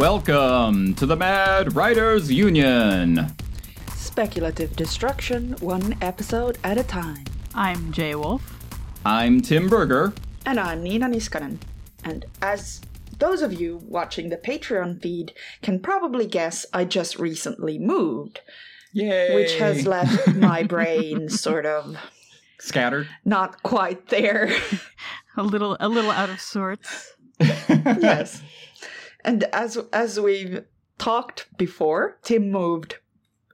Welcome to the Mad Writers Union. Speculative destruction, one episode at a time. I'm Jay Wolf. I'm Tim Berger. And I'm Nina Niskanen. And as those of you watching the Patreon feed can probably guess, I just recently moved, Yay! which has left my brain sort of scattered. not quite there. A little a little out of sorts. yes. And as as we've talked before, Tim moved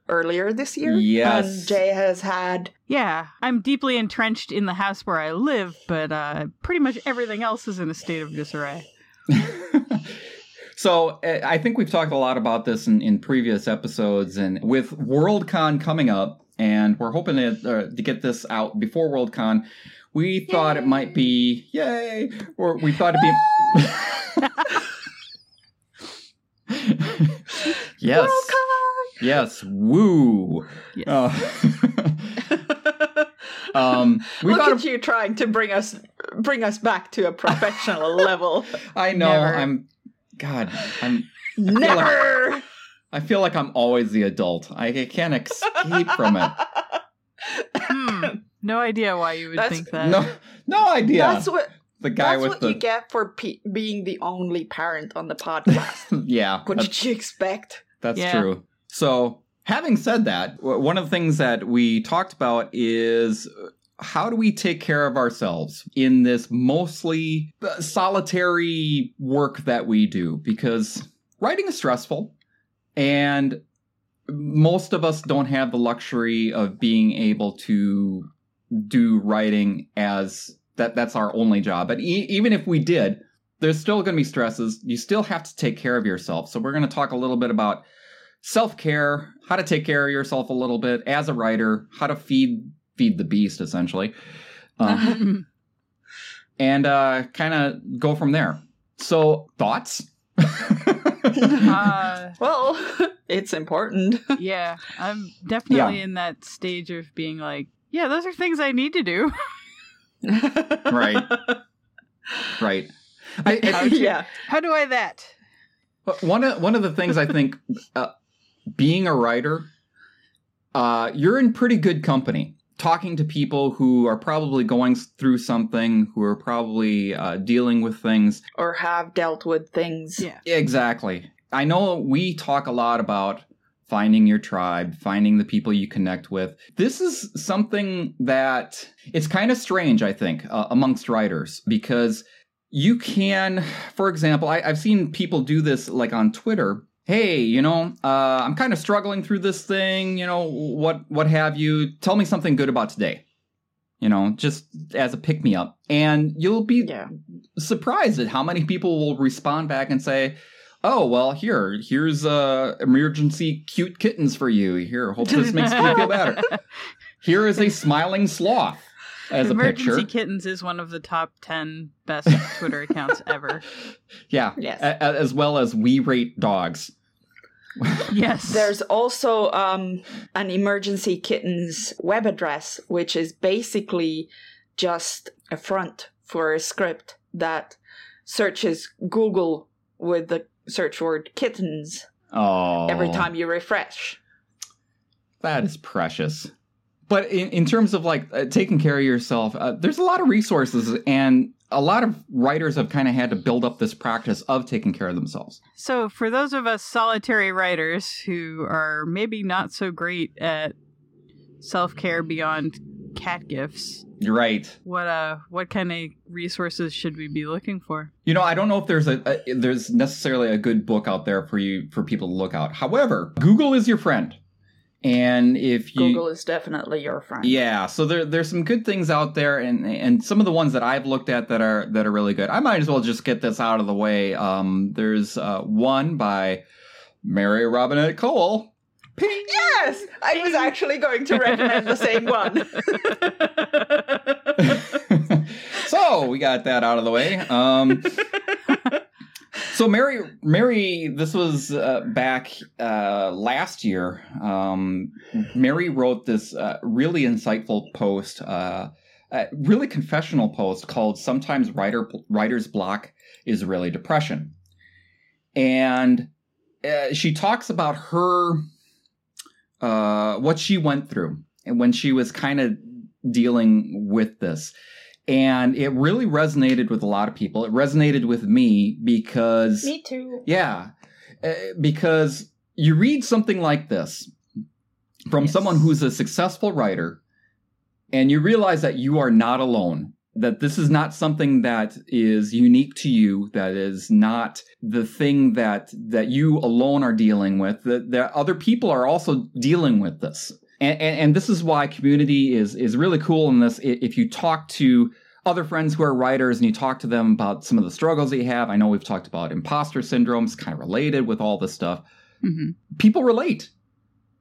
earlier this year. Yes. And Jay has had Yeah, I'm deeply entrenched in the house where I live, but uh, pretty much everything else is in a state of disarray. so uh, I think we've talked a lot about this in, in previous episodes, and with Worldcon coming up, and we're hoping to, uh, to get this out before Worldcon. We thought it might be yay, or we thought it'd be yes, yes, woo. Yes. Uh, um, we Look thought at you trying to bring us bring us back to a professional level. I know Never. I'm. God, I'm. Never. I feel like I'm always the adult. I, I can't escape from it. Hmm, no idea why you would That's- think that. No, no idea. That's what the guy that's with what the you get for pe- being the only parent on the podcast. yeah. what did you expect? that's Yeah. true. So, having said that, one of the things that we talked about is uh, how do we take care of ourselves in this mostly uh, solitary work that we do? Because writing is stressful, and most of us don't have the luxury of being able to do writing as that that's our only job. But e- even if we did there's still going to be stresses. You still have to take care of yourself. So we're going to talk a little bit about self-care how to take care of yourself a little bit as a writer how to feed feed the beast essentially. Um, and uh kind of go from there. So thoughts? Uh, Well, it's important. yeah, I'm definitely in that stage of being like, yeah, those are things I need to do. Right right I, I think yeah. How do I that? One of one of the things I think, uh, being a writer, uh, you're in pretty good company. Talking to people who are probably going through something, who are probably uh, dealing with things. Or have dealt with things. Yeah. Exactly. I know we talk a lot about finding your tribe, finding the people you connect with. This is something that it's kind of strange, I think, uh, amongst writers because you can, for example, I, I've seen people do this like on Twitter. Hey, you know, uh, I'm kind of struggling through this thing. You know, what what have you? Tell me something good about today. You know, just as a pick me up, and you'll be Yeah. surprised at how many people will respond back and say, "Oh, well, here, here's uh, emergency cute kittens for you. Here, hope this makes you feel better. Here is a smiling sloth as a picture. Emergency. Kittens is one of the top 10 best Twitter accounts ever. Yeah, Yes. a- a- as well as we rate dogs. Yes. There's also um, an emergency kittens web address, which is basically just a front for a script that searches Google with the search word kittens Oh, every time you refresh. that is precious. But in, in terms of like uh, taking care of yourself, uh, there's a lot of resources, and a lot of writers have kind of had to build up this practice of taking care of themselves. So, for those of us solitary writers who are maybe not so great at self care beyond cat gifts, You're right. what uh, what kind of resources should we be looking for? You know, I don't know if there's a, a there's necessarily a good book out there for you for people to look out. However, Google is your friend, and if you Google is definitely your friend. yeah, so there there's some good things out there, and and some of the ones that I've looked at that are that are really good. I might as well just get this out of the way. Um, there's uh, one by Mary Robinette Kowal. Ping. Yes, I was actually going to recommend the same one. so we got that out of the way. Um, so Mary, Mary, this was uh, back uh, last year. Um, Mary wrote this uh, really insightful post, uh, really confessional post called "Sometimes Writer Writer's Block is Really Depression," and uh, she talks about her uh, what she went through and when she was kind of dealing with this and it really resonated with a lot of people it resonated with me because Me too. yeah uh, because you read something like this from Yes. someone who's a successful writer and you realize that you are not alone that this is not something that is unique to you that is not the thing that that you alone are dealing with that, that other people are also dealing with this. And, and, and this is why community is is really cool in this. If you talk to other friends who are writers and you talk to them about some of the struggles they have i know we've talked about imposter syndromes kind of related with all this stuff. Hmm people relate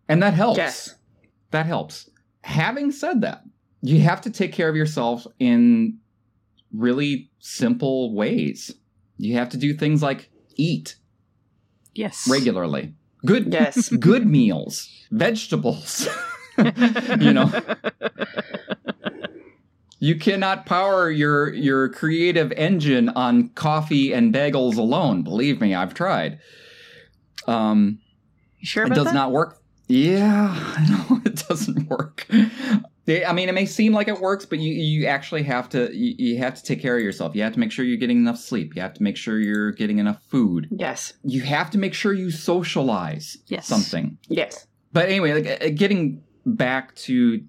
and that helps. Yes. that helps. Having said that you have to take care of yourself in really simple ways you have to do things like eat Yes. regularly good Yes. good meals vegetables you know you cannot power your your creative engine on coffee and bagels alone believe me i've tried um You sure it does that? not work. Yeah, I know it doesn't work. They- I mean, it may seem like it works, but you you actually have to you, you have to take care of yourself. You have to make sure you're getting enough sleep. You have to make sure you're getting enough food. Yes. You have to make sure you socialize Yes. something. Yes. But anyway, like, uh, getting back to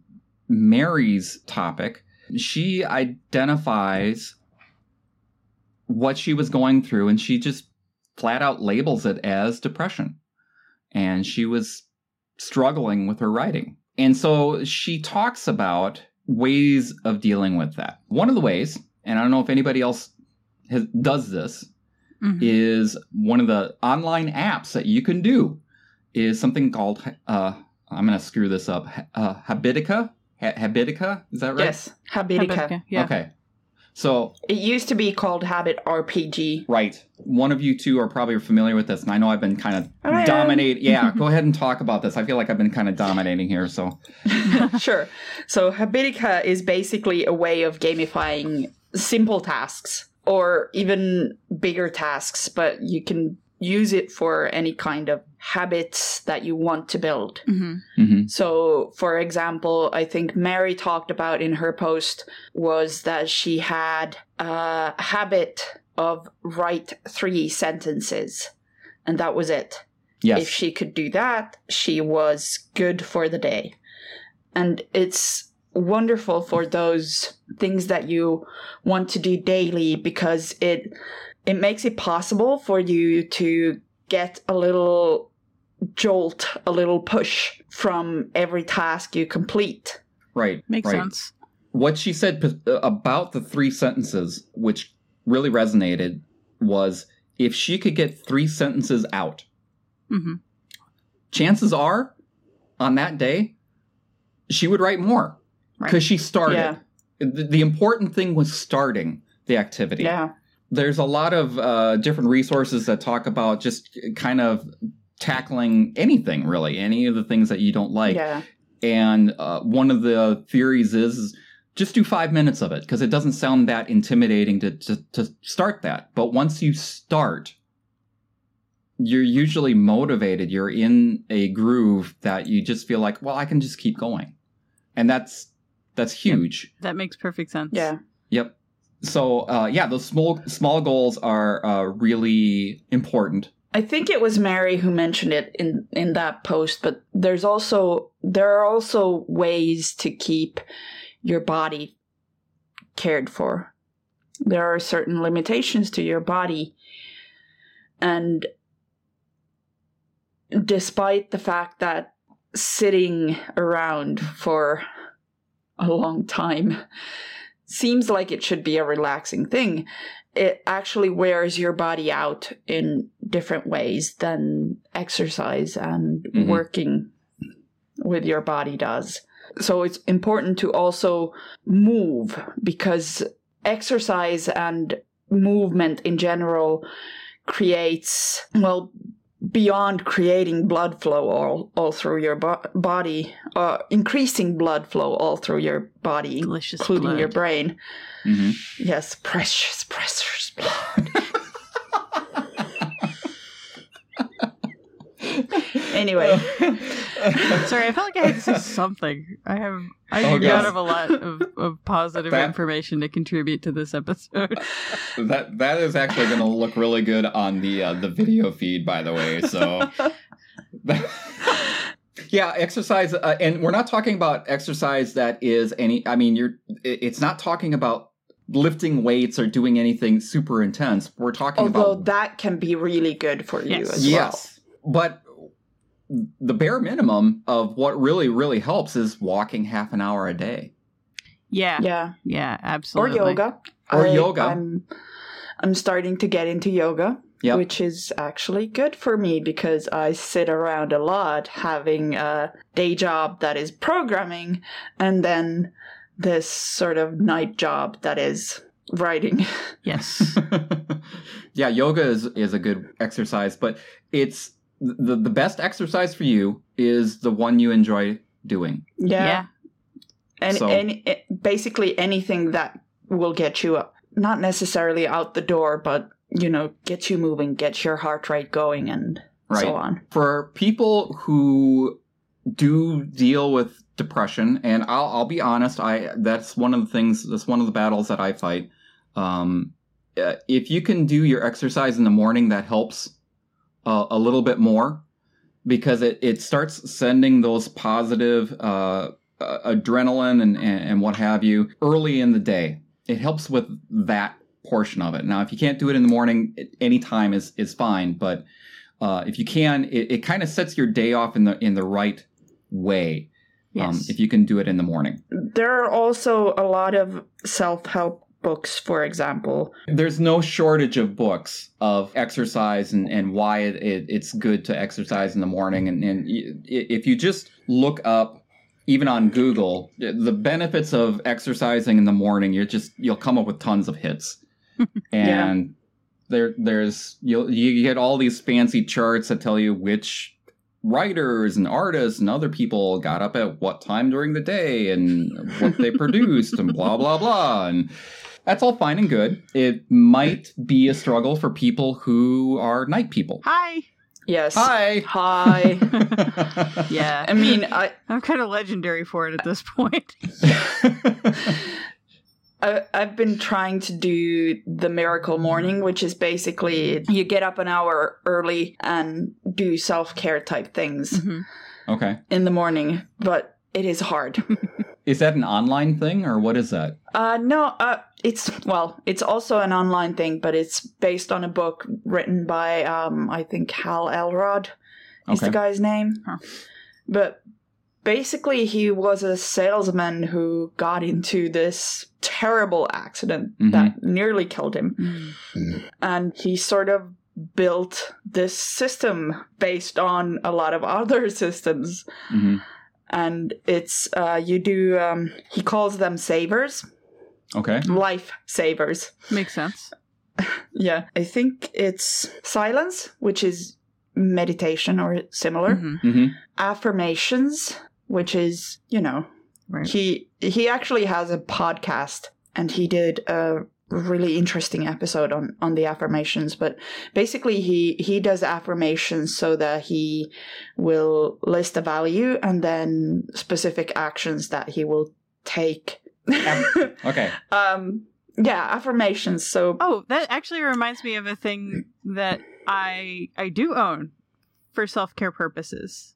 Mary's topic, she identifies what she was going through and she just flat out labels it as depression. And she was struggling with her writing. And so she talks about ways of dealing with that. One of the ways, and I don't know if anybody else has, does this, Mhm. is one of the online apps that you can do is something called uh I'm going to screw this up uh Habitica ha- Habitica is that right? Yes. Habitica. Habitica, Yeah. Okay. So, It used to be called Habit RPG. right. One of you two are probably familiar with this and I know I've been kind of I dominate Yeah, go ahead and talk about this. I feel like I've been kind of dominating here, so sure. So Habitica is basically a way of gamifying simple tasks or even bigger tasks, but you can use it for any kind of habits that you want to build. Mhm. mhm. So, for example, I think Mary talked about in her post was that she had a habit of write three sentences, and that was it. Yes. If she could do that, she was good for the day. And it's wonderful for those things that you want to do daily because it it makes it possible for you to get a little jolt, a little push from every task you complete. right. Makes right. sense. what she said p- about the three sentences, which really resonated, was if she could get three sentences out, hmm chances are on that day, she would write more Right. because she started. Yeah. The, the important thing was starting the activity. Yeah. There's a lot of uh, different resources that talk about just kind of tackling anything, really, any of the things that you don't like. yeah. And uh, one of the theories is, is just do five minutes of it because it doesn't sound that intimidating to, to, to start that. But once you start, you're usually motivated. You're in a groove that you just feel like, well, I can just keep going. And that's that's huge. That makes perfect sense. Yeah. Yep. So uh, yeah, those small small goals are uh, really important. I think it was Mary who mentioned it in in that post, but there's also there are also ways to keep your body cared for. There are certain limitations to your body and despite the fact that sitting around for a long time seems like it should be a relaxing thing it actually wears your body out in different ways than exercise and Mhm. working with your body does. So it's important to also move because exercise and movement in general creates, well, beyond creating blood flow all, all through your bo- body, uh, increasing blood flow all through your body, Delicious including blood. your brain. Mhm. Yes, precious, precious blood. Anyway, Sorry, I felt like I had to say something. I have I Oh, do not God. a lot of, of positive That- information to contribute to this episode. that that is actually going to look really good on the uh, the video feed, by the way. So, yeah, exercise, uh, and we're not talking about exercise that is any. I mean, you're. It's not talking about lifting weights or doing anything super intense. We're talking although about that can be really good for you Yes. as well. yes, but the bare minimum of what really really helps is walking half an hour a day. Yeah, yeah, Yeah. Absolutely. Or yoga. Or yoga. I'm, I'm starting to get into yoga, Yep. which is actually good for me because I sit around a lot having a day job that is programming and then this sort of night job that is writing. Yes. yeah, yoga is is a good exercise, but it's the the best exercise for you is the one you enjoy doing. Yeah. yeah. And, So- and eh, basically anything that will get you up, not necessarily out the door, but, you know, get you moving, get your heart rate going and Right. so on. For people who do deal with depression, and I'll I'll be honest, I that's one of the things that's one of the battles that I fight. Um, uh, if you can do your exercise in the morning, that helps uh, a little bit more because it, it starts sending those positive uh, uh, adrenaline and, and, what have you early in the day. It helps with that portion of it. Now, if you can't do it in the morning, any time is, is fine. But uh, if you can, it, it kind of sets your day off in the in the right way. Um, if you can do it in the morning. There are also a lot of self help books, for example. There's no shortage of books of exercise and, and why it, it, it's good to exercise in the morning. And, and if you just look up, even on Google, the benefits of exercising in the morning, you're just you'll come up with tons of hits. and there there's you'll you get all these fancy charts that tell you which writers and artists and other people got up at what time during the day and what they produced and blah blah blah and that's all fine and good. It might be a struggle for people who are night people. Hi. Yes. Hi. Hi. Yeah. I mean, I, I'm kind of legendary for it at this point. I I've been trying to do the miracle morning, which is basically you get up an hour early and do self care type things Mhm. okay. in the morning, but it is hard. Is that an online thing or what is that? Uh, no, uh, it's well, it's also an online thing, but it's based on a book written by um, I think Hal Elrod is Okay. the guy's name. Huh. But basically, he was a salesman who got into this terrible accident Mhm. that nearly killed him, Mm. and he sort of built this system based on a lot of other systems hmm and it's uh, you do um, he calls them savers Okay. life savers Makes sense. yeah i think it's silence which is meditation or similar Mhm. hmm affirmations which is you know Right. he he actually has a podcast and he did a really interesting episode on on the affirmations but basically he he does affirmations so that he will list a value and then specific actions that he will take Okay. um yeah affirmations so Oh, that actually reminds me of a thing that I I do own for self care purposes,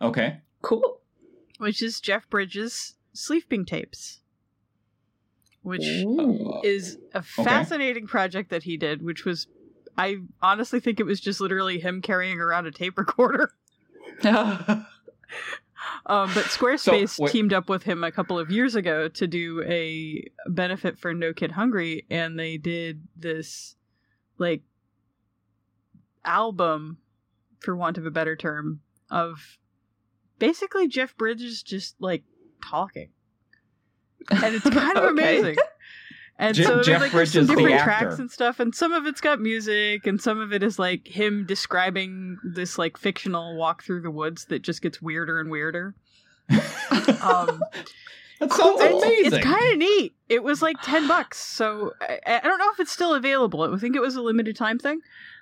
Okay. cool which is Jeff Bridges' sleeping tapes, which Ooh. is a fascinating project that he did. Which was, I honestly think it was just literally him carrying around a tape recorder. Um, but Squarespace wait- teamed up with him a couple of years ago to do a benefit for No Kid Hungry, and they did this like album, for want of a better term, of basically Jeff Bridges just like talking, and it's kind of Okay. amazing. And Je- so there's, Jeff like there's some Bridges, the different tracks and stuff, and some of it's got music, and some of it is like him describing this like fictional walk through the woods that just gets weirder and weirder. Um, That sounds Cool. amazing. It's kind of neat. It was like ten bucks, so I, I don't know if it's still available. I think it was a limited time thing,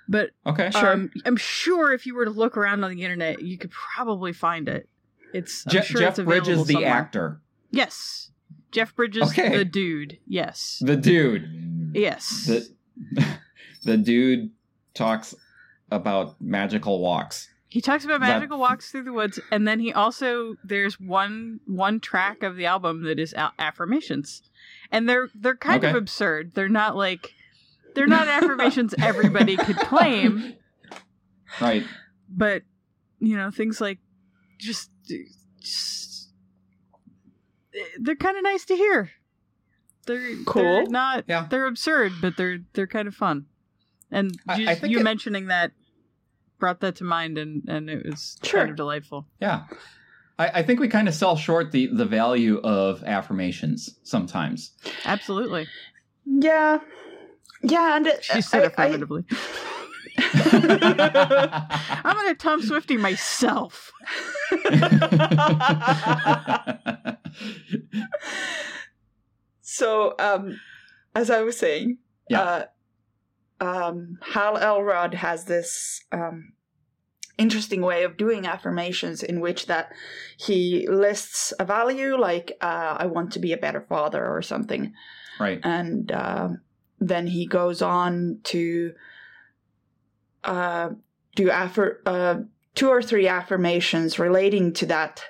but okay. Sure. um, I'm sure if you were to look around on the internet, you could probably find it. It's Je- sure Jeff it's Bridges, the somewhere. actor, Yes, Jeff Bridges, Okay. the dude. Yes, the dude. yes. The the dude talks about magical walks. He talks about That- magical walks through the woods, and then he also there's one one track of the album that is affirmations, and they're they're kind of absurd. They're not like they're not affirmations everybody could claim, Right. but you know things like just, just they're kind of nice to hear. They're Cool. They're not Yeah. they're absurd, but they're they're kind of fun. And I- you, I think you it- mentioning that brought that to mind, and and it was Sure. kind of delightful. Yeah. I, I think we kind of sell short the, the value of affirmations sometimes. Absolutely. Yeah. Yeah, and it, She said I- I- affirmatively. I'm gonna Tom Swifty myself. So, um, as I was saying, Yeah. uh, um, Hal Elrod has this um, interesting way of doing affirmations in which that he lists a value like uh, "I want to be a better father" or something, right. and uh, then he goes on to uh, do affir- uh, two or three affirmations relating to that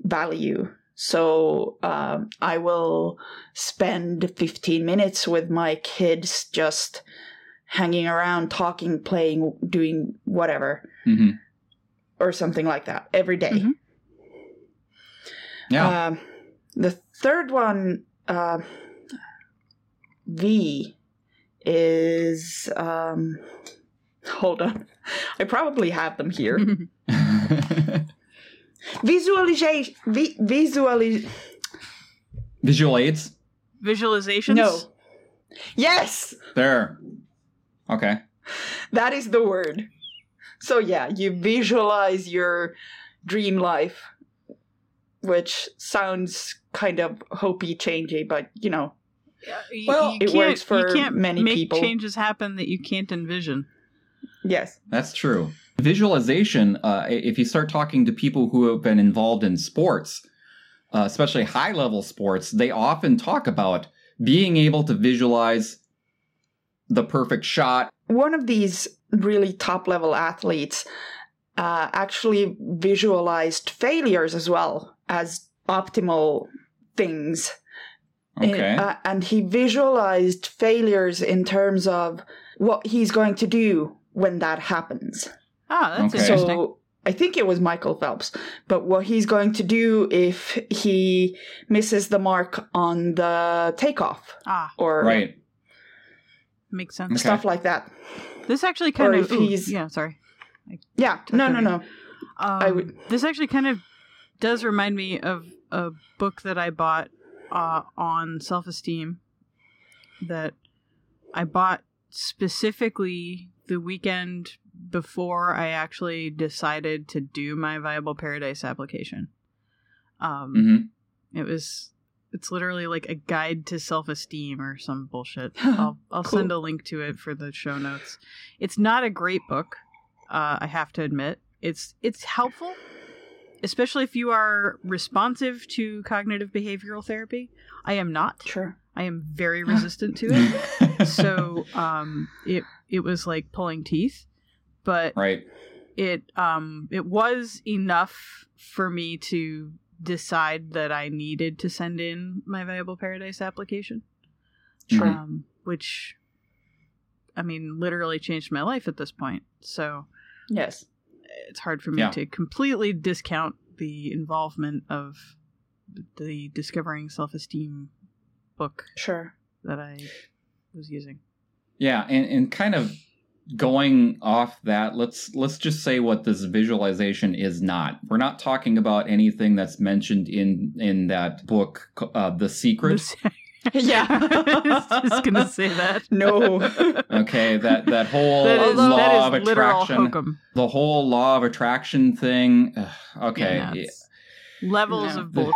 value. So um, I will spend 15 minutes with my kids just hanging around, talking, playing, doing whatever, mm-hmm. or something like that every day. Mhm. Yeah. Um, the third one, uh, V, is. Um, hold on. I probably have them here. Visualization. Vi- visualiz- Visual aids. Visualizations. No. Yes! There. Okay. That is the word. So, yeah, you visualize your dream life, which sounds kind of hopey, changey, but you know, Uh, Well, you it can't- works for you can't many make people. changes happen that you can't envision. yes. That's true. Visualization, uh, if you start talking to people who have been involved in sports, uh, especially high level sports, they often talk about being able to visualize the perfect shot. one of these really top level athletes uh, actually visualized failures as well as optimal things. Okay. Uh, and he visualized failures in terms of what he's going to do when that happens. Ah, that's Okay. interesting. So I think it was Michael Phelps, but what he's going to do if he misses the mark on the takeoff ah, or right. makes sense. Okay. stuff like that. This actually kind Or of. ooh, he's- yeah, sorry. Yeah, no, no, no. Um, would- This actually kind of does remind me of a book that I bought uh, on self esteem that I bought specifically the weekend before I actually decided to do my Viable Paradise application. Um, hmm It was. It's literally like a guide to self esteem or some bullshit. I'll I'll Cool. send a link to it for the show notes. It's not a great book, uh, I have to admit. It's it's helpful, especially if you are responsive to cognitive behavioral therapy. I am not. Sure. I am very resistant to it. so um, it it was like pulling teeth, but right. it um it was enough for me to decide that I needed to send in my Viable Paradise application. Sure. Um, which I mean literally changed my life at this point. So Yes. It's hard for me Yeah. to completely discount the involvement of the Discovering Self-Esteem book Sure. that I was using. Yeah, and, and kind of going off that, let's let's just say what this visualization is not. We're not talking about anything that's mentioned in in that book, uh, The Secret. Yeah. I was just gonna say that. No. Okay, that that whole that is, law that is of attraction, hokum. the whole law of attraction thing. ugh, okay, Yeah, no, levels No. of bullshit.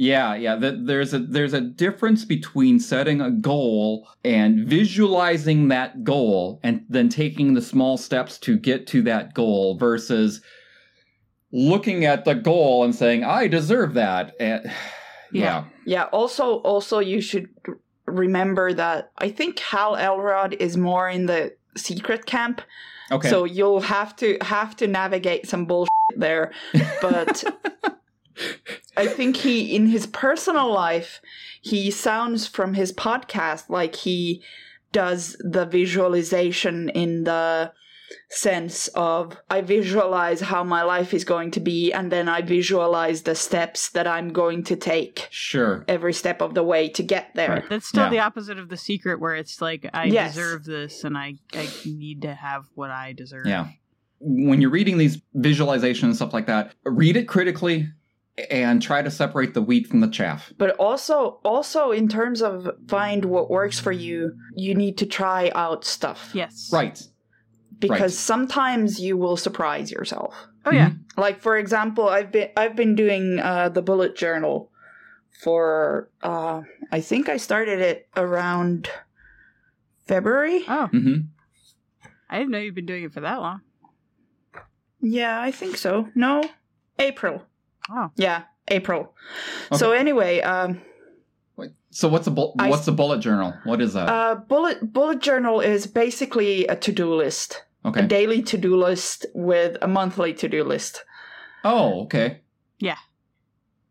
Yeah, yeah. That there's a there's a difference between setting a goal and visualizing that goal and then taking the small steps to get to that goal versus looking at the goal and saying, I deserve that. And yeah. Yeah. Also, also you should remember that I think Hal Elrod is more in the secret camp, Okay. so you'll have to have to navigate some bullshit there. But I think he, in his personal life, he sounds from his podcast like he does the visualization in the sense of I visualize how my life is going to be, and then I visualize the steps that I'm going to take sure. every step of the way to get there. Right. That's still Yeah. the opposite of the secret, where it's like I Yes. deserve this, and I I need to have what I deserve. Yeah. When you're reading these visualizations and stuff like that, read it critically and try to separate the wheat from the chaff. But also, also in terms of find what works for you, you need to try out stuff. Yes. Right. Because right. sometimes you will surprise yourself. Oh yeah. Like for example, I've been I've been doing uh, the bullet journal for uh, I think I started it around February. Oh, hmm I didn't know you've been doing it for that long. Yeah, I think so. No, April. Oh. Yeah, April. Okay. So anyway, um, So what's a bu- what's a bullet journal? What is that? uh, bullet bullet journal is basically a to do list, okay. a daily to do list with a monthly to do list oh, okay. Yeah.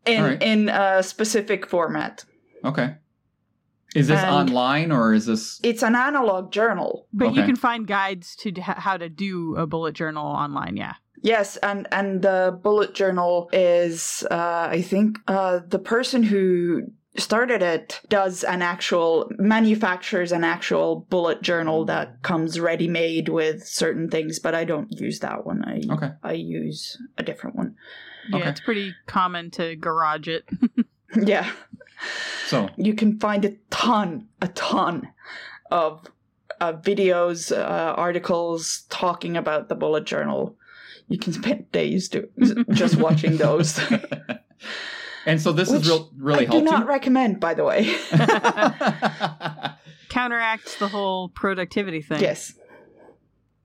In Alright. in a specific format. Okay. Is this And- online or is this It's an analog journal. But you can find guides to how to do a bullet journal online. Yeah. Yes, and and the bullet journal is, uh, I think, uh, the person who started it does an actual manufactures an actual bullet journal that comes ready made with certain things, but I don't use that one. I Okay. I use a different one. Yeah, Okay. it's pretty common to garage it. yeah, So, you can find a ton, a ton of uh, videos, uh, articles talking about the bullet journal. You can spend days do, just watching those. And so this Which is real, really helpful. I do not you. recommend, by the way. Counteracts the whole productivity thing. yes,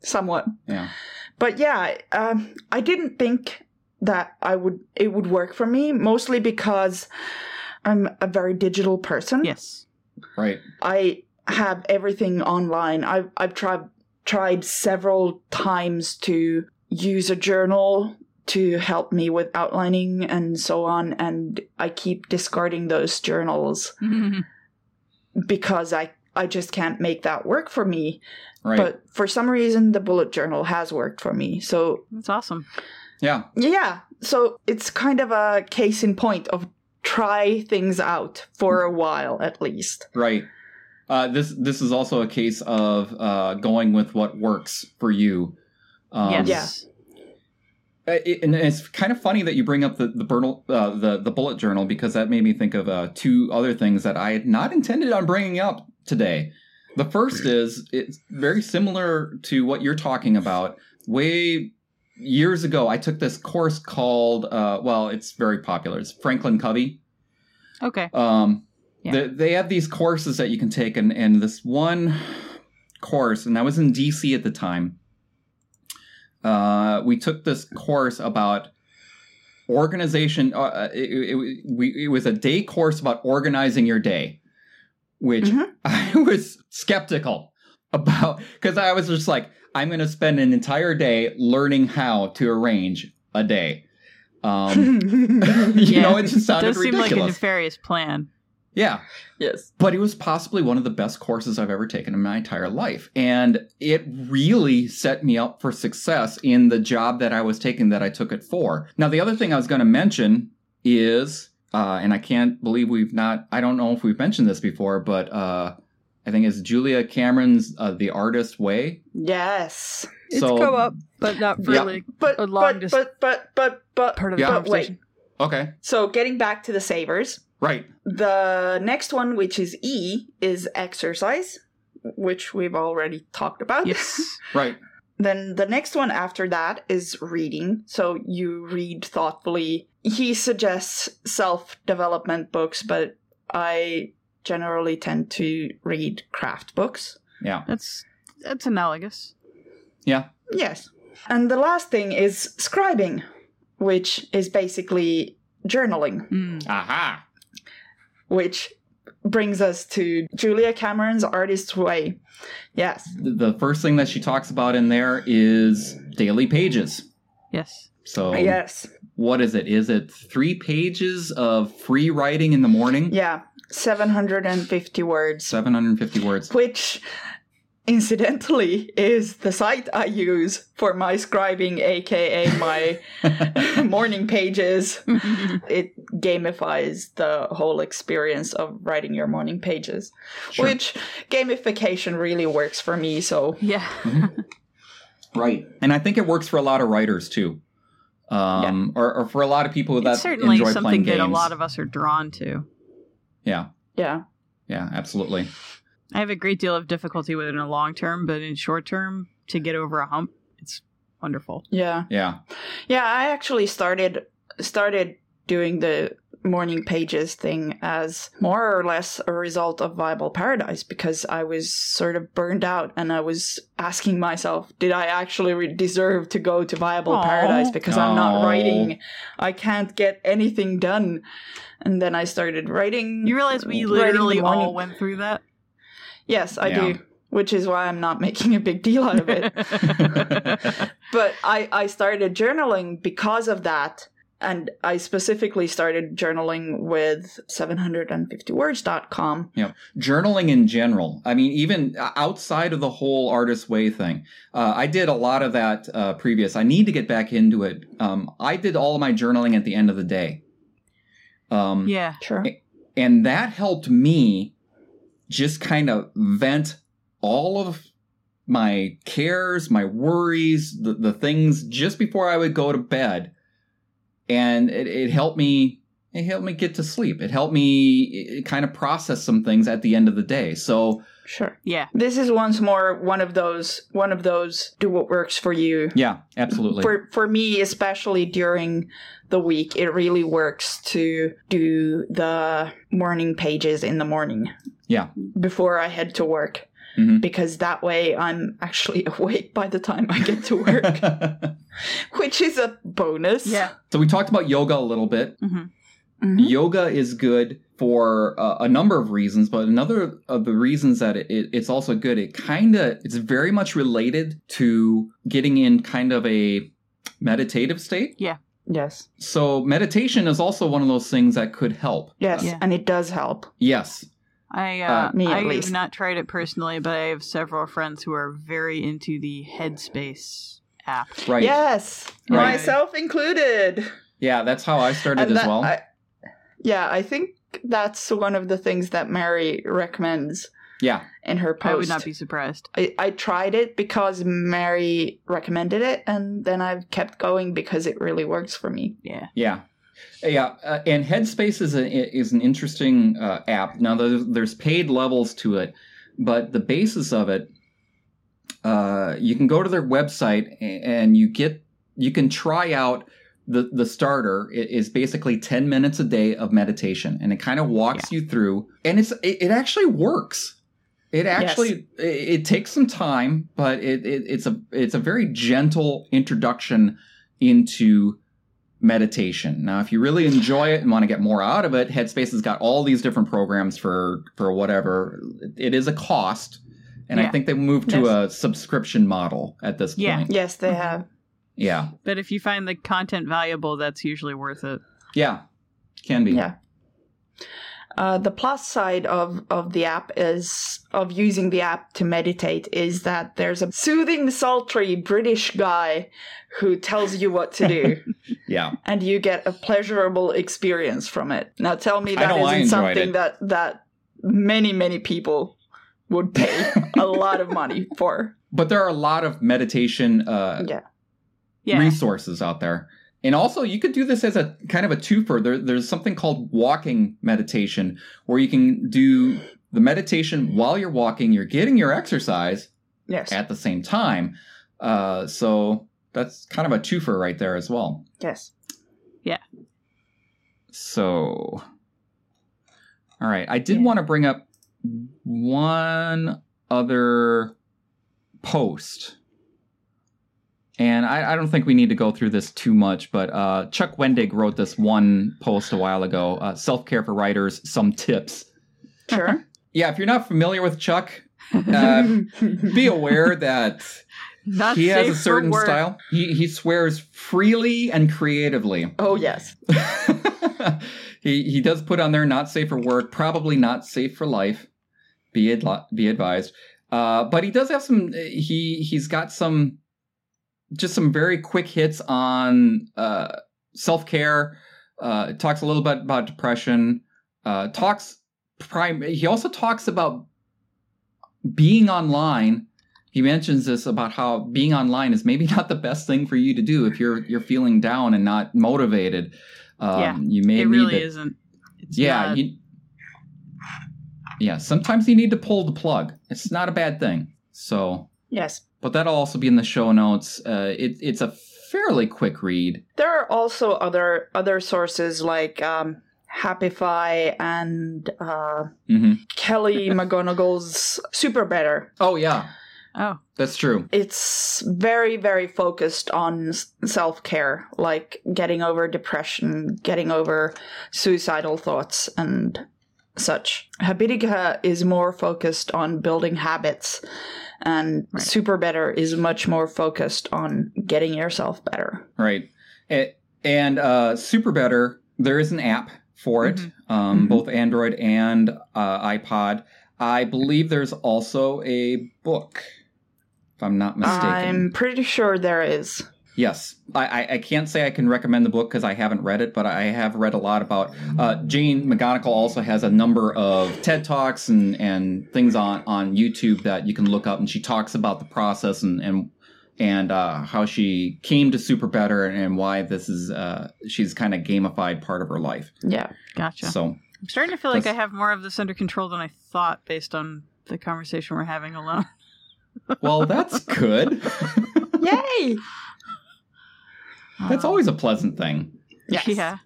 somewhat. yeah. But yeah, um, I didn't think that I would it would work for me, mostly because I'm a very digital person. Yes. Right. I have everything online. I've I've tried tried several times to use a journal to help me with outlining and so on, and I keep discarding those journals because I I just can't make that work for me. Right. But for some reason, the bullet journal has worked for me. So That's awesome. yeah. yeah, so it's kind of a case in point of try things out for a while at least. Right. Uh, this this is also a case of uh, going with what works for you. Um, yes. Uh, it- and it's kind of funny that you bring up the the, journal, uh, the the bullet journal because that made me think of uh, two other things that I had not intended on bringing up today. The first is it's very similar to what you're talking about. Way years ago, I took this course called uh, well, it's very popular. It's Franklin Covey. Okay. Um, Yeah. they, they have these courses that you can take, and, and this one course, and I was in DC at the time. Uh, we took this course about organization. Uh, it, it, we, it was a day course about organizing your day, which Mhm. I was skeptical about because I was just like, I'm going to spend an entire day learning how to arrange a day. Um, you Yeah. know, it just sounded Does seem like a nefarious plan. Yeah, yes. but it was possibly one of the best courses I've ever taken in my entire life. And it really set me up for success in the job that I was taking that I took it for. Now, the other thing I was going to mention is, uh, and I can't believe we've not, I don't know if we've mentioned this before, but uh, I think it's Julia Cameron's uh, The Artist Way. Yes. It's So- come up, but not really. Yeah. like But A long but, dis- but but but but part of Yeah. the but wait. conversation. Okay, So getting back to the savers, right. the next one, which is E, is exercise, which we've already talked about. Yes. Right. Then the next one after that is reading. So you read thoughtfully. He suggests self development books, but I generally tend to read craft books. Yeah. That's that's analogous. Yeah. Yes. And the last thing is scribing, which is basically journaling, Mm. Aha. Which brings us to Julia Cameron's Artist's Way. Yes. The first thing that she talks about in there is daily pages. Yes. So Yes. what is it? Is it three pages of free writing in the morning? Yeah. 750 words. 750 words. which incidentally is the site I use for my scribing, aka my morning pages. It gamifies the whole experience of writing your morning pages, Sure. which gamification really works for me. So, Yeah. Right. And I think it works for a lot of writers too. Um, or, or for a lot of people that it's certainly enjoy something playing that games. a lot of us are drawn to. yeah. yeah. Yeah, absolutely. I have a great deal of difficulty with it in the long term, but in short term, to get over a hump, it's wonderful. Yeah. Yeah. Yeah, I actually started started doing the morning pages thing as more or less a result of Viable Paradise because I was sort of burned out and I was asking myself, did I actually re- deserve to go to Viable Aw. Paradise because I'm not writing? I can't get anything done. And then I started writing. You realize we literally all went through that? Yes, I Yeah. do. Which is why I'm not making a big deal out of it. but I, I started journaling because of that. And I specifically started journaling with 750words.com. Yeah. Journaling in general. I mean, even outside of the whole artist way thing, uh, I did a lot of that uh, previous. I need to get back into it. Um, I did all of my journaling at the end of the day. Um, yeah. Sure. and that helped me just kind of vent all of my cares, my worries, the, the things just before I would go to bed. And it, it helped me, it helped me get to sleep. It helped me kind of process some things at the end of the day. So Sure. Yeah. This is once more one of those one of those do what works for you. yeah, absolutely. For for me, especially during the week, it really works to do the morning pages in the morning. Yeah. Before I head to work. Mhm. Because that way I'm actually awake by the time I get to work, which is a bonus. Yeah. so we talked about yoga a little bit. hmm Mhm. Yoga is good for uh, a number of reasons, but another of the reasons that it, it, it's also good, it kind of it's very much related to getting in kind of a meditative state. Yes. So meditation is also one of those things that could help. Yes. Yeah. And it does help. Yes. I uh, Uh, Me, at I've least. not tried it personally, but I have several friends who are very into the Headspace app. Right. Yes. Right. Myself included. Yeah, that's how I started And as that- well. I- yeah, I think that's one of the things that Mary recommends yeah. in her post. I would not be surprised. I, I tried it because Mary recommended it, and then I've kept going because it really works for me. Yeah. Yeah. Yeah, uh, and Headspace is a, is an interesting uh, app. Now there's, there's paid levels to it, but the basis of it, uh, you can go to their website and you get you can try out the the starter i- is basically 10 minutes a day of meditation and it kind of walks you through and it's it, it actually works it actually it, it takes some time but it, it it's a it's a very gentle introduction into meditation now if you really enjoy it and want to get more out of it headspace has got all these different programs for for whatever it is a cost and i think they moved to Yes. a subscription model at this Yeah. point Yes, they Mhm. have. yeah But if you find the content valuable, that's usually worth it. yeah can be Yeah. Uh, the plus side of, of the app is of using the app to meditate is that there's a soothing, sultry British guy who tells you what to do, yeah and you get a pleasurable experience from it. Now, tell me that isn't something it. that that many many people would pay a lot of money for. but there are a lot of meditation uh, Yeah. Yeah. resources out there. And also, you could do this as a kind of a twofer. There, there's something called walking meditation, where you can do the meditation while you're walking. You're getting your exercise Yes. at the same time, Uh, so that's kind of a twofer right there as well. Yes. Yeah. So, all right. I did Yeah. want to bring up one other post. And I, I don't think we need to go through this too much, but uh, Chuck Wendig wrote this one post a while ago uh, Self Care for Writers, Some Tips. Sure. Yeah, if you're not familiar with Chuck, uh, be aware that Not he has a certain style. He, he swears freely and creatively. oh yes. he he does put on there not safe for work, probably not safe for life. Be adli- be advised. Uh, but he does have some. He he's got some, just some very quick hits on uh, self care. Uh, talks a little bit about depression. Uh, talks prime. He also talks about being online. He mentions this about how being online is maybe not the best thing for you to do if you're you're feeling down and not motivated. Um, Yeah, you may It need really to, isn't. It's yeah, you, yeah. Sometimes you need to pull the plug. It's not a bad thing. So, Yes. But that'll also be in the show notes. Uh, it, it's a fairly quick read. There are also other other sources like um, Happify and uh, hmm Kelly McGonigal's Super Better. Oh yeah, oh, that's true. It's very very focused on self care, like getting over depression, getting over suicidal thoughts, and such. Habitica is more focused on building habits. And Right. Super Better is much more focused on getting yourself better. Right. It, and uh, Super Better, there is an app for it, Mhm. um, Mhm. both Android and uh, iPod. I believe there's also a book, if I'm not mistaken. I'm pretty sure there is. Yes, I, I, I can't say I can recommend the book because I haven't read it, but I have read a lot about. Uh, Jane McGonigal also has a number of TED talks and, and things on, on YouTube that you can look up, and she talks about the process and and and uh, how she came to Super Better and why this is uh, she's kind of gamified part of her life. Yeah. gotcha. So I'm starting to feel like I have more of this under control than I thought based on the conversation we're having alone. well, that's good. Yay! That's always a pleasant thing. Yes. Yeah.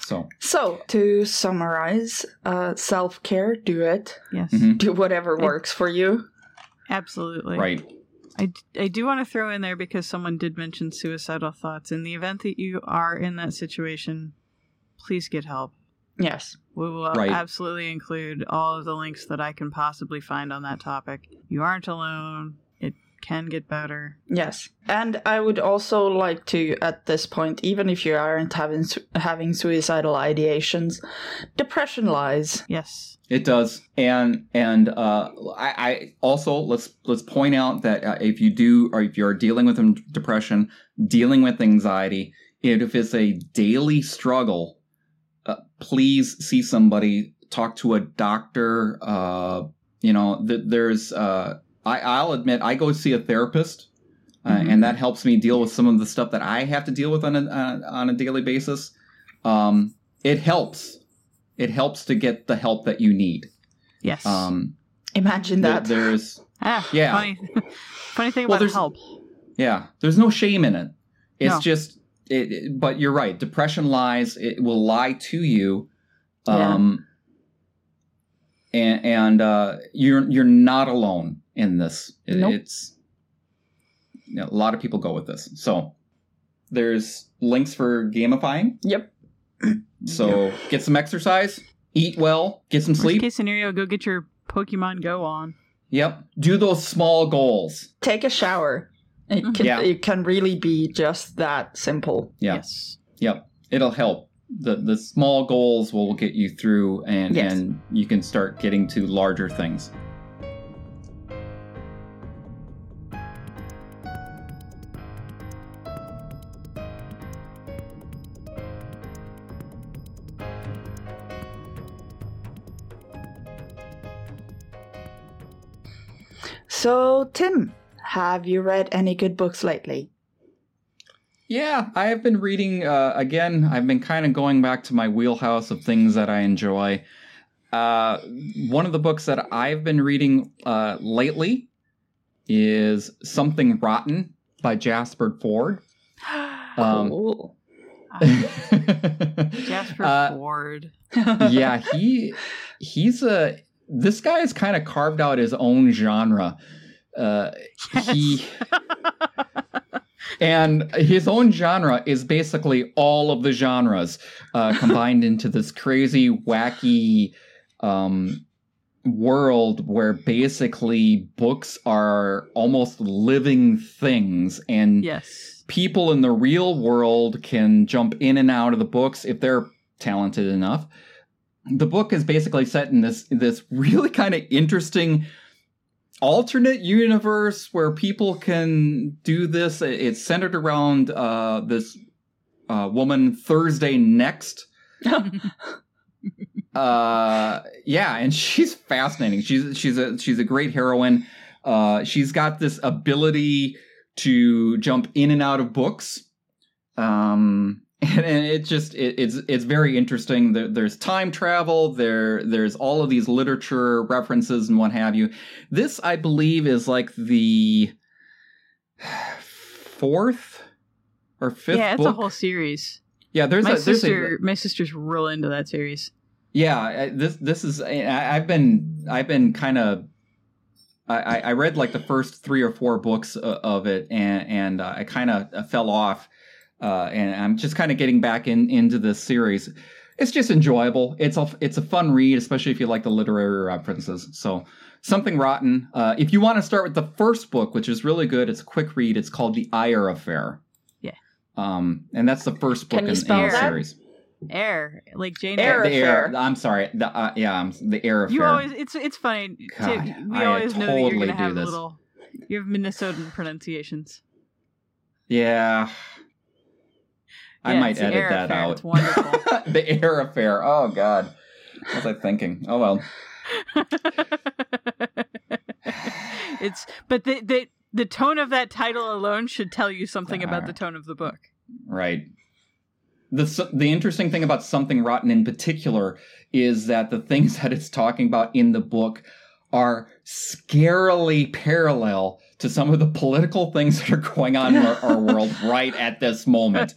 So So, to summarize, uh, self care, do it. Yes. Mhm. Do whatever It- works for you. Absolutely. right, I, I do want to throw in there because someone did mention suicidal thoughts. In the event that you are in that situation, please get help. Yes. We will Right. absolutely include all of the links that I can possibly find on that topic. You aren't alone. It can get better. Yes. And I would also like to, at this point, even if you aren't having, having suicidal ideations, depression lies. Yes. It does, and and uh, I, I also let's let's point out that uh, if you do or if you're dealing with depression, dealing with anxiety, if it's a daily struggle, uh, please see somebody, talk to a doctor. Uh, you know, th- there's uh, I, I'll admit I go see a therapist, uh, Mhm. and that helps me deal with some of the stuff that I have to deal with on a uh, on a daily basis. Um, it helps. It helps to get the help that you need. Yes. Um, Imagine that. there's ah, yeah. Funny, funny thing Well, about help. yeah, there's no shame in it. It's No. just, it, it- but you're right. Depression lies. It will lie to you. Yeah. And and uh, you're you're not alone in this. It- Nope. It's you know, a lot of people go with this. So there's links for gamifying. Yep. So get some exercise, eat well, get some Worst sleep. case scenario, go get your Pokemon Go on. Yep. Do those small goals. Take a shower. It can, Yeah. it can really be just that simple. Yeah. Yes. Yep. It'll help. The the small goals will get you through and Yes. and you can start getting to larger things. So, Tim, have you read any good books lately? Yeah, I have been reading uh, again. I've been kind of going back to my wheelhouse of things that I enjoy. Uh, one of the books that I've been reading uh, lately is Something Rotten by Jasper Fforde. Um, cool. Jasper Uh, Fforde. yeah, he he's a this guy has kind of carved out his own genre. Uh, he and his own genre is basically all of the genres uh, combined into this crazy, wacky um, world where basically books are almost living things and yes. people in the real world can jump in and out of the books if they're talented enough. The book is basically set in this this really kind of interesting alternate universe where people can do this. It's centered around uh, this uh, woman Thursday next. Uh, yeah, and she's fascinating. She's she's a she's a great heroine. Uh, she's got this ability to jump in and out of books. Um, and, and it just it, it's it's very interesting. There, there's time travel. There there's all of these literature references and what have you. This I believe is like the fourth or fifth. yeah, it's book. a whole series. yeah. There's my a sister, a my sister's real into that series. yeah. This this is I, I've been I've been kind of. I, I read like the first three or four books of it, and and uh, I kind of fell off, uh, and I'm just kind of getting back in into this series. It's just enjoyable. It's a it's a fun read, especially if you like the literary references. So something rotten. Uh, if you want to start with the first book, which is really good, it's a quick read. It's called The Ire Affair. Yeah. Um, and that's the first book Can you in, spell in the that? series. Air, like Jane Air Eyre. the air. I'm sorry. The uh, yeah, I'm, the Eyre affair. You always it's it's funny. to- God, we I always know that you're totally gonna do have this. little. You have Minnesotan pronunciations. yeah. I Yeah, might edit that affair. out. It's wonderful. the Eyre affair. Oh God. What was I thinking? Oh well. it's but the, the the tone of that title alone should tell you something about the tone of the book. Right. The the interesting thing about something rotten in particular is that the things that it's talking about in the book are scarily parallel to some of the political things that are going on in our, our world right at this moment.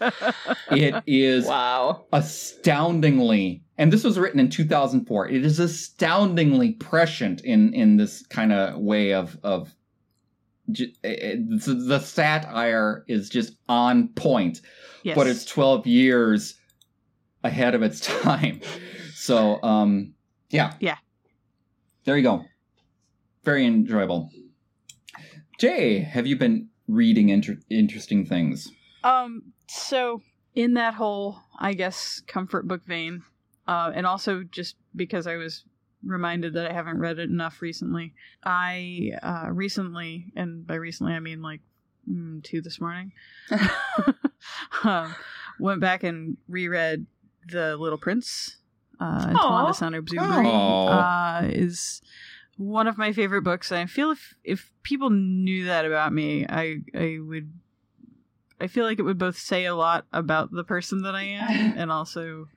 It is Wow. astoundingly and this was written in 2004 it is astoundingly prescient in in this kind of way of of it- the satire is just on point Yes. but it's 12 years ahead of its time so um yeah Yeah. there you go very enjoyable jay have you been reading inter- interesting things Um, so in that whole, I guess, comfort book vein, uh, and also just because I was reminded that I haven't read it enough recently, I uh, recently, and by recently I mean like mm, two this morning, um, went back and reread The Little Prince. Uh, Antoine de Aw. Saint-Exupéry Aw. uh, is one of my favorite books. I feel if if people knew that about me, I I would I feel like it would both say a lot about the person that I am and also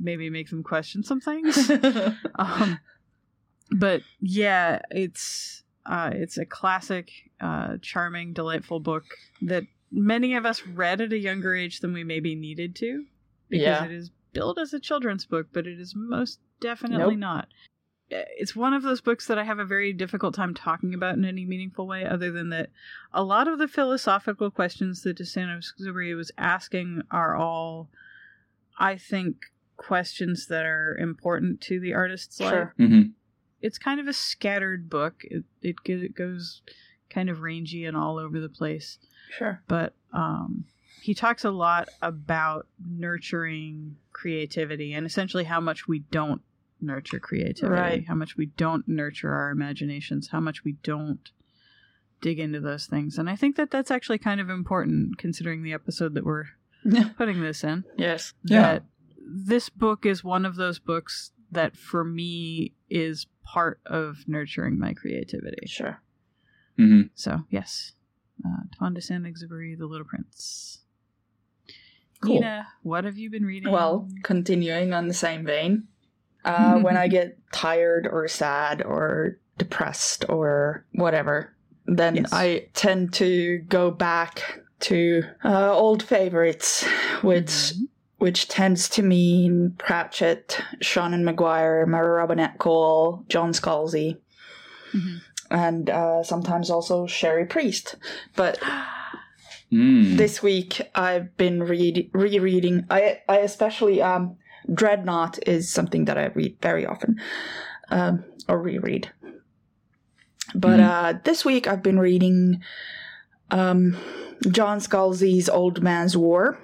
maybe make them question some things. um, but yeah, it's uh, it's a classic, uh, charming, delightful book that many of us read at a younger age than we maybe needed to, because Yeah. it is billed as a children's book, but it is most definitely Nope. not. It's one of those books that I have a very difficult time talking about in any meaningful way, other than that a lot of the philosophical questions that DeSantis was asking are all, I think, questions that are important to the artist's life Sure. hmm it's kind of a scattered book. It it, it goes kind of rangy and all over the place. Sure. But um, he talks a lot about nurturing creativity and essentially how much we don't nurture creativity, Right. how much we don't nurture our imaginations, how much we don't dig into those things. And I think that that's actually kind of important considering the episode that we're putting this in yes. Yeah. this book is one of those books that for me is part of nurturing my creativity. Sure. hmm So yes, uh, Antoine de Saint-Exupéry, The Little Prince. Cool. Nina, what have you been reading? Well, continuing on the same vein, uh, when I get tired or sad or depressed or whatever, then Yes. I tend to go back to uh, old favorites, which Mhm. which tends to mean Pratchett, Seanan McGuire, Mary Robinette Kowal, John Scalzi, Mhm. and uh, sometimes also Cherie Priest. But Mm. this week I've been read- rereading. I I especially um, Dreadnought is something that I read very often, um, or reread. But Mhm. uh, this week I've been reading um, John Scalzi's Old Man's War,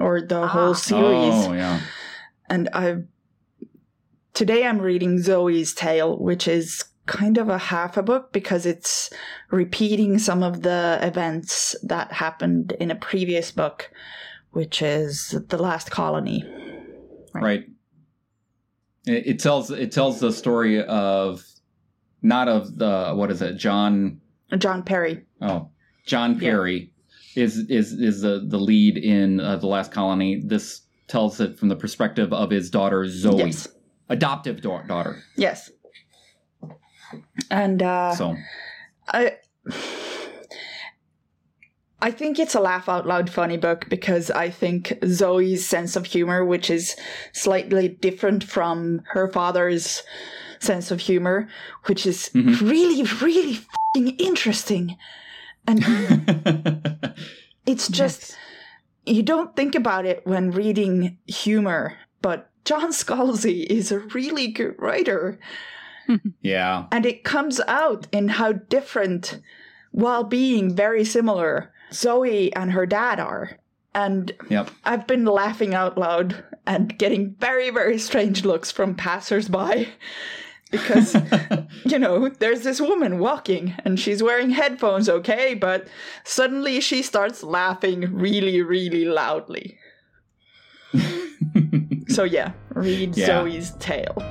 or the Ah. whole series. Oh yeah. And I've today I'm reading Zoe's Tale, which is kind of a half a book because it's repeating some of the events that happened in a previous book, which is The Last Colony. Right. It, it tells it tells the story of not of the what is it John John Perry. oh John Yeah. Perry is is is the the lead in uh, the Last Colony. This tells it from the perspective of his daughter Zoe, Yes. adoptive da- daughter. Yes. And uh So I I think it's a laugh out loud funny book because I think Zoe's sense of humor, which is slightly different from her father's sense of humor, which is Mhm. really, really fing interesting. And it's just, you don't think about it when reading humor, but John Scalzi is a really good writer. yeah. And it comes out in how different, while being very similar, Zoe and her dad are. And Yep. I've been laughing out loud and getting very, very strange looks from passersby because, you know, there's this woman walking and she's wearing headphones, okay, but suddenly she starts laughing really, really loudly. So, yeah, read Yeah. Zoe's tale.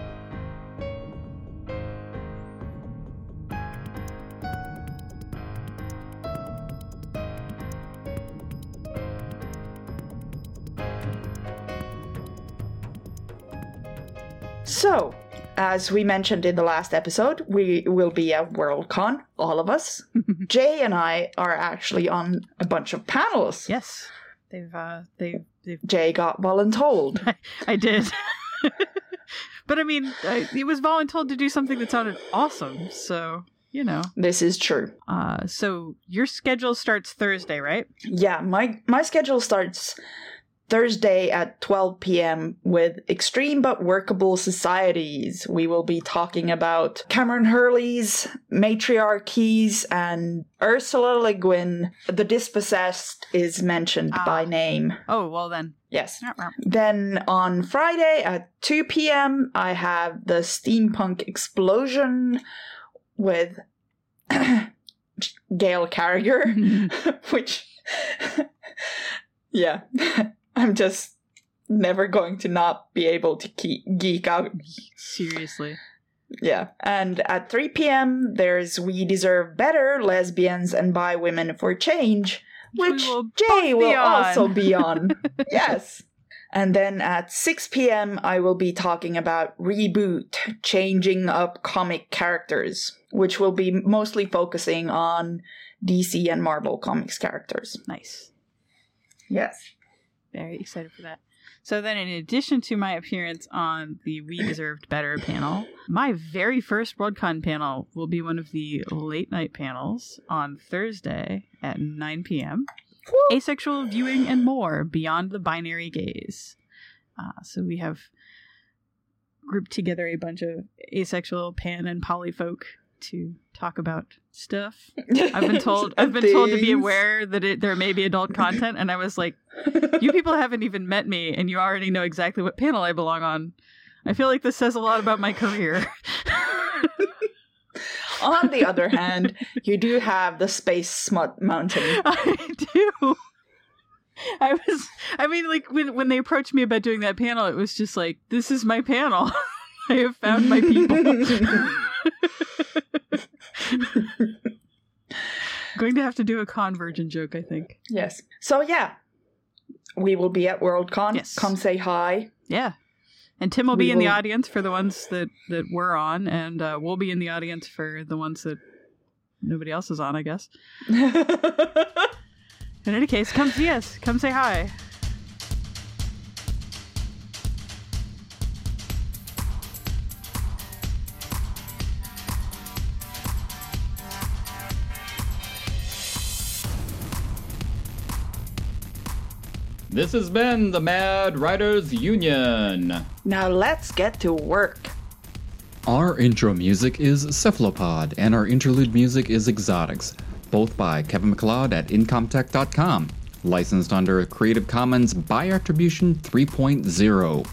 So, as we mentioned in the last episode, we will be at Worldcon, all of us. Jay and I are actually on a bunch of panels. yes, they've uh, they they've. Jay got voluntold. I did. but I mean, I, it was voluntold to do something that sounded awesome. So you know. this is true. Uh, so your schedule starts Thursday, right? Yeah, my my schedule starts Thursday at 12 p.m. with Extreme but Workable Societies. We will be talking about Kameron Hurley's Matriarchies and Ursula Le Guin. The Dispossessed is mentioned Ah. by name. Oh well, then. Yes. Then on Friday at 2 p.m., I have the Steampunk Explosion with Gail Carriger, which, yeah, I'm just never going to not be able to keep, geek out. Seriously. Yeah. And at 3 p.m., there's We Deserve Better Lesbians and Bi Women for Change, We which will Jay will also be on. yes. And then at 6 p.m., I will be talking about Reboot, changing up comic characters, which will be mostly focusing on DC and Marvel comics characters. Nice. Yes. Very excited for that. So then, in addition to my appearance on the We Deserved Better panel, my very first WorldCon panel will be one of the late night panels on Thursday at 9 p.m. Asexual viewing and more beyond the binary gaze. Uh, so we have grouped together a bunch of asexual pan and poly folk to talk about stuff. I've been told I've been told to be aware that it, there may be adult content, and I was like, you people haven't even met me, and you already know exactly what panel I belong on. I feel like this says a lot about my career. On the other hand, you do have the Space Smut Mountain. I do. I was. I mean, like when when they approached me about doing that panel, it was just like, this is my panel. I have found my people. Going to have to do a convergent joke, I think. yes. So, yeah. We will be at Worldcon. Yes. Come say hi. Yeah. And Tim will We be in the will- audience for the ones that that we're on, and uh, we'll be in the audience for the ones that nobody else is on, I guess. In any case, come see us. Come say hi. This has been the Mad Writers Union. now let's get to work. Our intro music is Cephalopod, and our interlude music is Exotics, both by Kevin MacLeod at Incompetech.com, licensed under Creative Commons by Attribution 3.0.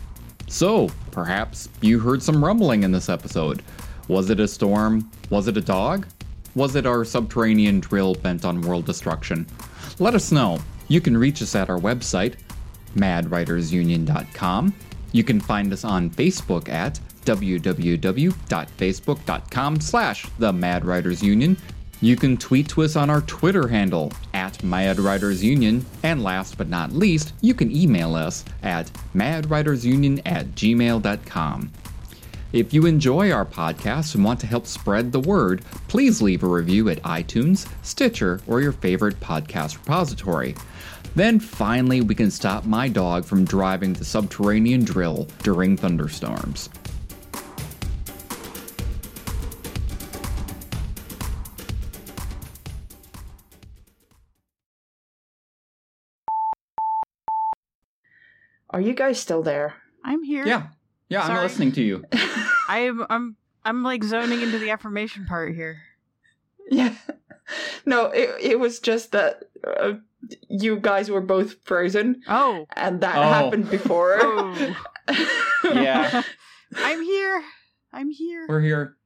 So, perhaps you heard some rumbling in this episode. Was it a storm? Was it a dog? Was it our subterranean drill bent on world destruction? Let us know. You can reach us at our website, madwritersunion.com. You can find us on Facebook at www.facebook.com slash the Mad Writers Union. You can tweet to us on our Twitter handle at Mad Writers Union. And last but not least, you can email us at madwritersunion at gmail.com. If you enjoy our podcast and want to help spread the word, please leave a review at iTunes, Stitcher, or your favorite podcast repository. Then finally, we can stop my dog from driving the subterranean drill during thunderstorms. Are you guys still there? I'm here. Yeah, yeah, I'm listening to you. I'm I'm I'm like zoning into the affirmation part here. Yeah. No, it, it was just that uh, you guys were both frozen, Oh. and that Oh. happened before. Oh. Yeah. I'm here. I'm here. We're here.